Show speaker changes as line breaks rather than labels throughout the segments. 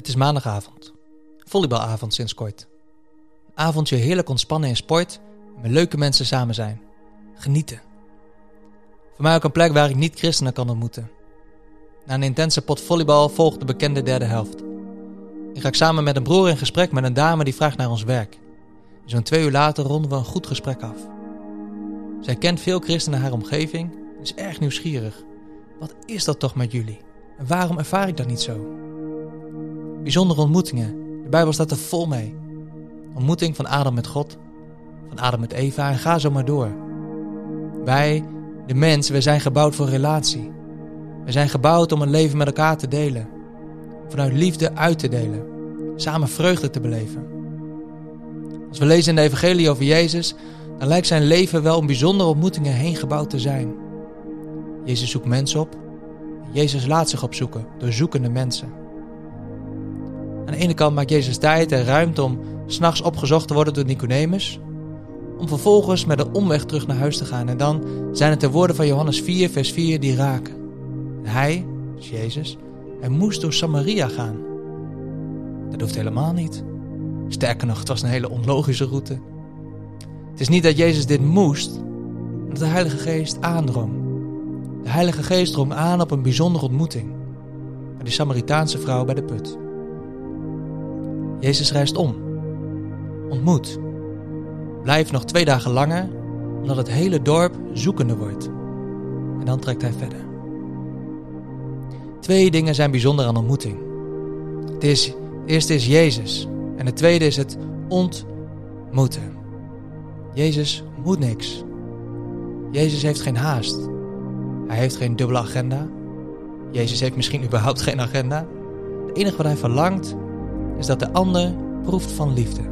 Het is maandagavond. Volleybalavond sinds kort. Een avondje heerlijk ontspannen in sport en met leuke mensen samen zijn. Genieten. Voor mij ook een plek waar ik niet-christenen kan ontmoeten. Na een intense pot volleybal volgt de bekende derde helft. Ik ga samen met een broer in gesprek met een dame die vraagt naar ons werk. Zo'n twee uur later ronden we een goed gesprek af. Zij kent veel christenen in haar omgeving en is erg nieuwsgierig. Wat is dat toch met jullie? En waarom ervaar ik dat niet zo? Bijzondere ontmoetingen. De Bijbel staat er vol mee. Ontmoeting van Adam met God, van Adam met Eva en ga zo maar door. Wij, de mens, we zijn gebouwd voor relatie. We zijn gebouwd om een leven met elkaar te delen. Vanuit liefde uit te delen. Samen vreugde te beleven. Als we lezen in de evangelie over Jezus, dan lijkt zijn leven wel om bijzondere ontmoetingen heen gebouwd te zijn. Jezus zoekt mensen op. Jezus laat zich opzoeken door zoekende mensen. Aan de ene kant maakt Jezus tijd en ruimte om s'nachts opgezocht te worden door Nicodemus, om vervolgens met een omweg terug naar huis te gaan. En dan zijn het de woorden van Johannes 4, vers 4 die raken. hij, dus Jezus, hij moest door Samaria gaan. Dat hoeft helemaal niet. Sterker nog, het was een hele onlogische route. Het is niet dat Jezus dit moest, maar dat de Heilige Geest aandrong. De Heilige Geest drong aan op een bijzondere ontmoeting met die Samaritaanse vrouw bij de put. Jezus reist om, ontmoet, blijft nog twee dagen langer, omdat het hele dorp zoekende wordt. En dan trekt hij verder. Twee dingen zijn bijzonder aan ontmoeting. Het, is, het eerste is Jezus en het tweede is het ontmoeten. Jezus moet niks. Jezus heeft geen haast. Hij heeft geen dubbele agenda. Jezus heeft misschien überhaupt geen agenda. Het enige wat hij verlangt is dat de ander proeft van liefde.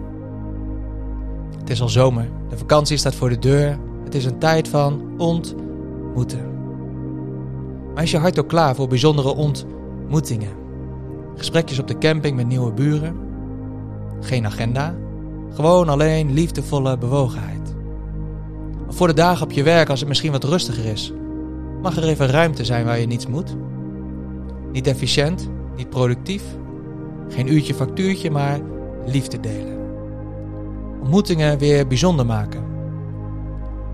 Het is al zomer, de vakantie staat voor de deur. Het is een tijd van ontmoeten. Maar is je hart ook klaar voor bijzondere ontmoetingen? Gesprekjes op de camping met nieuwe buren? Geen agenda, gewoon alleen liefdevolle bewogenheid. Voor de dagen op je werk als het misschien wat rustiger is, mag er even ruimte zijn waar je niets moet. Niet efficiënt, niet productief, geen uurtje factuurtje, maar liefde delen. Ontmoetingen weer bijzonder maken.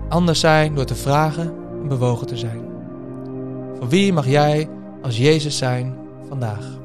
Anders zijn door te vragen en bewogen te zijn. Voor wie mag jij als Jezus zijn vandaag?